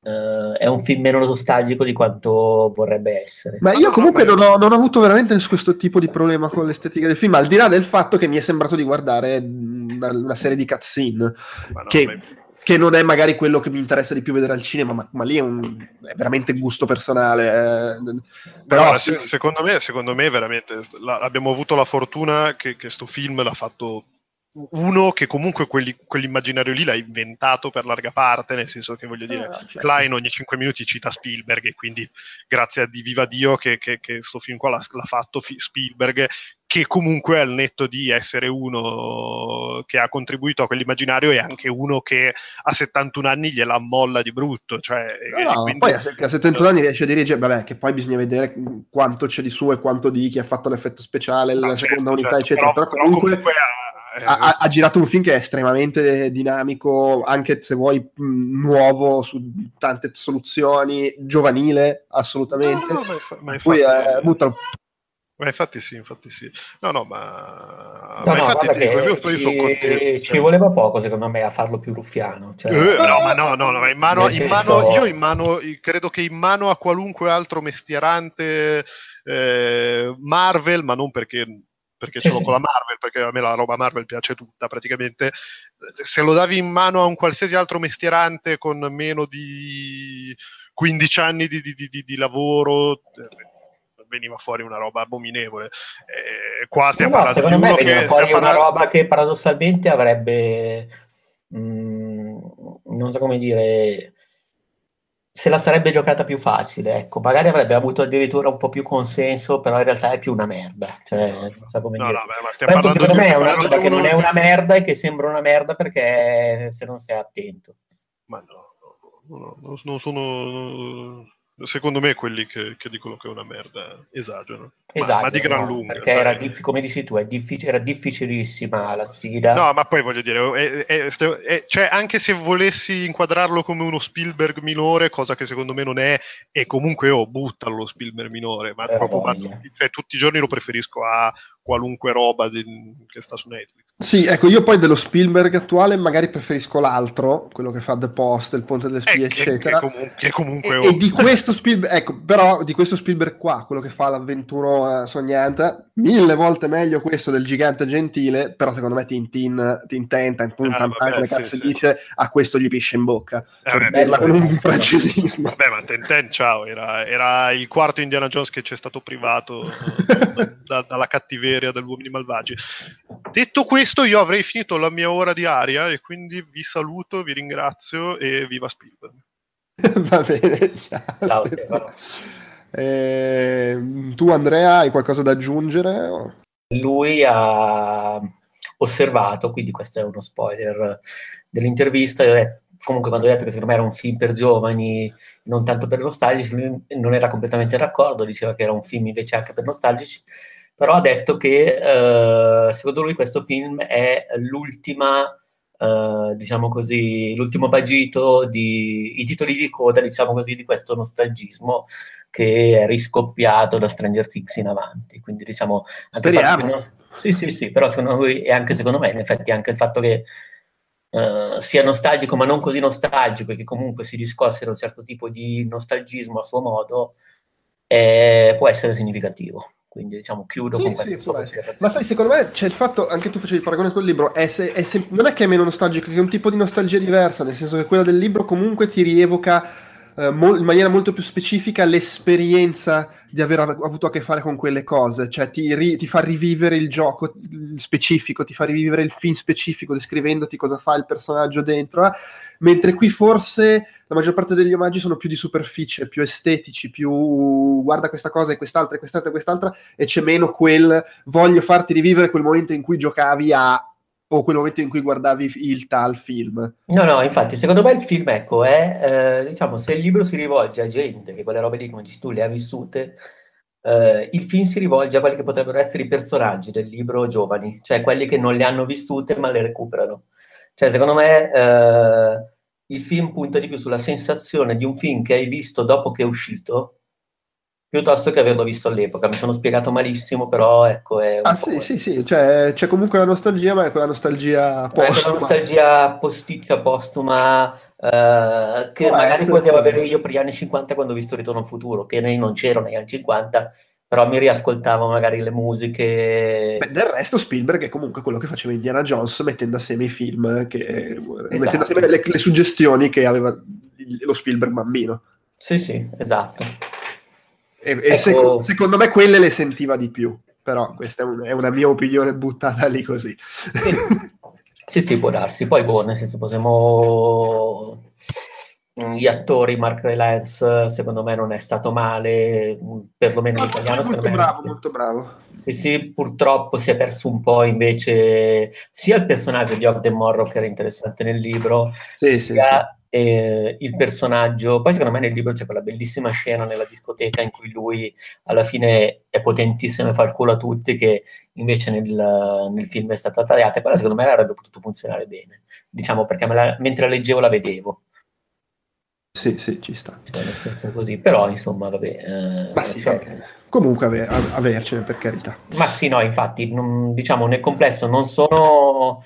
Uh, è un film meno nostalgico di quanto vorrebbe essere. Ma io comunque non ho, non ho, avuto veramente questo tipo di problema con l'estetica del film, al di là del fatto che mi è sembrato di guardare una, una serie di cutscene. No, che che non è magari quello che mi interessa di più vedere al cinema, ma, ma lì è, un, è, veramente gusto personale. Eh. Però, no, sì. secondo, me, secondo me, veramente la, abbiamo avuto la fortuna che questo film l'ha fatto uno che comunque quelli, quell'immaginario lì l'ha inventato per larga parte, nel senso che voglio dire, eh, certo. Klein ogni 5 minuti cita Spielberg e quindi grazie a di viva Dio che, che, che sto film qua l'ha, l'ha fatto Spielberg, che comunque al netto di essere uno che ha contribuito a quell'immaginario è anche uno che a 71 anni gliela molla di brutto. Cioè, no, no, quindi... poi a 71 anni riesce a dirigere, vabbè, che poi bisogna vedere quanto c'è di suo e quanto di chi ha fatto l'effetto speciale, no, la certo, seconda unità, certo, eccetera. Però, però comunque, comunque ha ha, ha, girato un film che è estremamente dinamico, anche se vuoi mh, nuovo su tante soluzioni, giovanile assolutamente. No, no, ma, ma Poi è, butta ma infatti sì, infatti sì. No, no, ma, no, ma no, infatti dico, io, ci, sono contento. Ci voleva poco, secondo me, a farlo più ruffiano. Cioè... Eh, no, ma no, no, no in mano, in mano, io in mano, credo che in mano a qualunque altro mestierante eh, Marvel, ma non perché perché sì, ce l'ho sì. con la Marvel, perché a me la roba Marvel piace tutta praticamente. Se lo davi in mano a un qualsiasi altro mestierante con meno di 15 anni di, di, di, di lavoro, eh, veniva fuori una roba abominevole. Eh, qua stiamo no, parlando secondo me veniva che fuori una roba che paradossalmente avrebbe, mh, mm, non so come dire, se la sarebbe giocata più facile, ecco, magari avrebbe avuto addirittura un po' più consenso, però in realtà è più una merda. Cioè, no, non so come no, dire. No, beh, ma stiamo Questo secondo me è una roba che non è una merda e che sembra una merda perché se non sei attento. Ma no, no, no non sono secondo me quelli che, che, dicono che è una merda esagerano. Esatto, ma, ma, di gran no, lunga. Perché era, diff- come dici tu, diffic- era difficilissima la sfida. No, ma poi voglio dire, è, è, è, cioè, anche se volessi inquadrarlo come uno Spielberg minore, cosa che secondo me non è, e comunque oh, buttalo lo Spielberg minore, ma, proprio, ma cioè, tutti i giorni lo preferisco a qualunque roba di, che sta su Netflix. Sì, ecco, io poi dello Spielberg attuale magari preferisco l'altro, quello che fa The Post, Il Ponte delle Spie, Eh, che- eccetera. Che, comunque, che comunque E, e di questo Spielberg, ecco, però di questo Spielberg qua, quello che fa l'avventura sognante, mille volte meglio questo del gigante gentile, però secondo me Tintin, Tintin, Tintin, Ah, Tintin, vabbè, come sì, cazzo sì. dice, a questo gli pisce in bocca. Eh, per dirla con un francesismo. Vabbè, ma Tenten, ciao, era, era il quarto Indiana Jones che ci è stato privato eh, da- dalla cattiveria degli uomini malvagi. Detto questo, io avrei finito la mia ora di aria e quindi vi saluto, vi ringrazio e viva Spielberg. Va bene, ciao. Ciao. Eh, tu Andrea hai qualcosa da aggiungere? Lui ha osservato, quindi questo è uno spoiler dell'intervista, io ho detto- comunque quando ho detto che secondo me era un film per giovani, non tanto per nostalgici, lui non era completamente d'accordo, diceva che era un film invece anche per nostalgici, però ha detto che eh, secondo lui questo film è l'ultima, eh, diciamo così, l'ultimo vagito di i titoli di coda, diciamo così, di questo nostalgismo che è riscoppiato da Stranger Things in avanti. Quindi diciamo anche Speriamo. che non- Sì, sì, sì, però secondo lui e anche secondo me, in effetti, anche il fatto che eh, sia nostalgico, ma non così nostalgico, e che comunque si discosse da un certo tipo di nostalgismo a suo modo, eh, può essere significativo. Quindi diciamo chiudo Sì, con sì, considerazione. Ma sai, secondo me c'è il fatto, anche tu facevi il paragone col libro, è se- è sem- non è che è meno nostalgico, è un tipo di nostalgia diversa, nel senso che quella del libro comunque ti rievoca eh, in maniera molto più specifica l'esperienza di aver av- avuto a che fare con quelle cose, cioè ti, ri- ti fa rivivere il gioco specifico, ti fa rivivere il film specifico, descrivendoti cosa fa il personaggio dentro, eh. mentre qui forse la maggior parte degli omaggi sono più di superficie, più estetici, più guarda questa cosa e quest'altra e quest'altra e quest'altra e c'è meno quel voglio farti rivivere quel momento in cui giocavi a o quel momento in cui guardavi il tal film. No, no, infatti, secondo me il film, ecco, è, eh, diciamo, se il libro si rivolge a gente che quelle robe lì, come dici tu, le ha vissute, eh, il film si rivolge a quelli che potrebbero essere i personaggi del libro giovani, cioè quelli che non le hanno vissute ma le recuperano. Cioè, secondo me, eh, il film punta di più sulla sensazione di un film che hai visto dopo che è uscito, piuttosto che averlo visto all'epoca. Mi sono spiegato malissimo, però ecco, è Ah sì, sì, sì, cioè c'è comunque la nostalgia, ma è quella nostalgia postuma. nostalgia posticcia, postuma, eh, che Può magari potevo avere io per gli anni 50 quando ho visto Ritorno al futuro, che non c'ero negli anni 50, però mi riascoltavo magari le musiche. Beh, del resto Spielberg è comunque quello che faceva Indiana Jones mettendo assieme i film, che, mettendo Esatto. assieme le, le suggestioni che aveva lo Spielberg bambino. Sì, sì, esatto. E, e Ecco. seco- secondo me quelle le sentiva di più, però questa è, un- è una mia opinione buttata lì così. Sì. Sì, sì, può darsi. Poi, boh, nel senso, possiamo... Gli attori, Mark Rylance, secondo me non è stato male, perlomeno in italiano. molto me- bravo, molto bravo. Sì, sì, purtroppo si è perso un po' invece sia il personaggio di Ogden Morrow che era interessante nel libro, Sì, sì, sia eh, il personaggio. Poi secondo me nel libro c'è quella bellissima scena nella discoteca in cui lui alla fine è potentissimo e fa il culo a tutti, che invece nel, nel film è stata tagliata. Quella secondo me avrebbe potuto funzionare bene, diciamo perché la- mentre la leggevo la vedevo. sì, sì, ci sta. Cioè, nel senso così. Però insomma, vabbè. eh, Ma sì, cioè- eh, comunque ave- avercene per carità. Ma sì, no, infatti, non- diciamo nel complesso non sono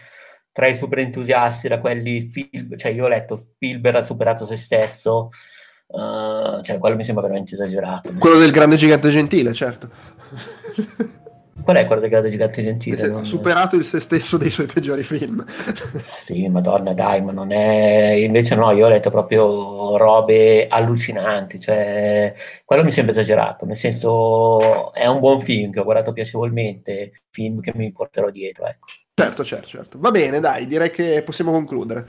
tra i super entusiasti da quelli, Spiel- cioè io ho letto Spielberg ha superato se stesso, eh, cioè quello mi sembra veramente esagerato. Quello del grande gigante gentile, certo. Qual è quello del grande gigante gentile? Ha Non- superato il se stesso dei suoi peggiori film. Sì, madonna, dai, ma non è... Invece no, io ho letto proprio robe allucinanti, cioè quello mi sembra esagerato, nel senso è un buon film che ho guardato piacevolmente, film che mi porterò dietro, ecco. Certo, certo, certo. Va bene, dai, direi che possiamo concludere.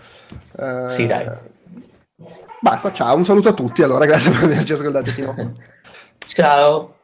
Eh, Sì, dai. Basta, ciao, un saluto a tutti. Allora, grazie per averci ascoltati fino a qua. Ciao!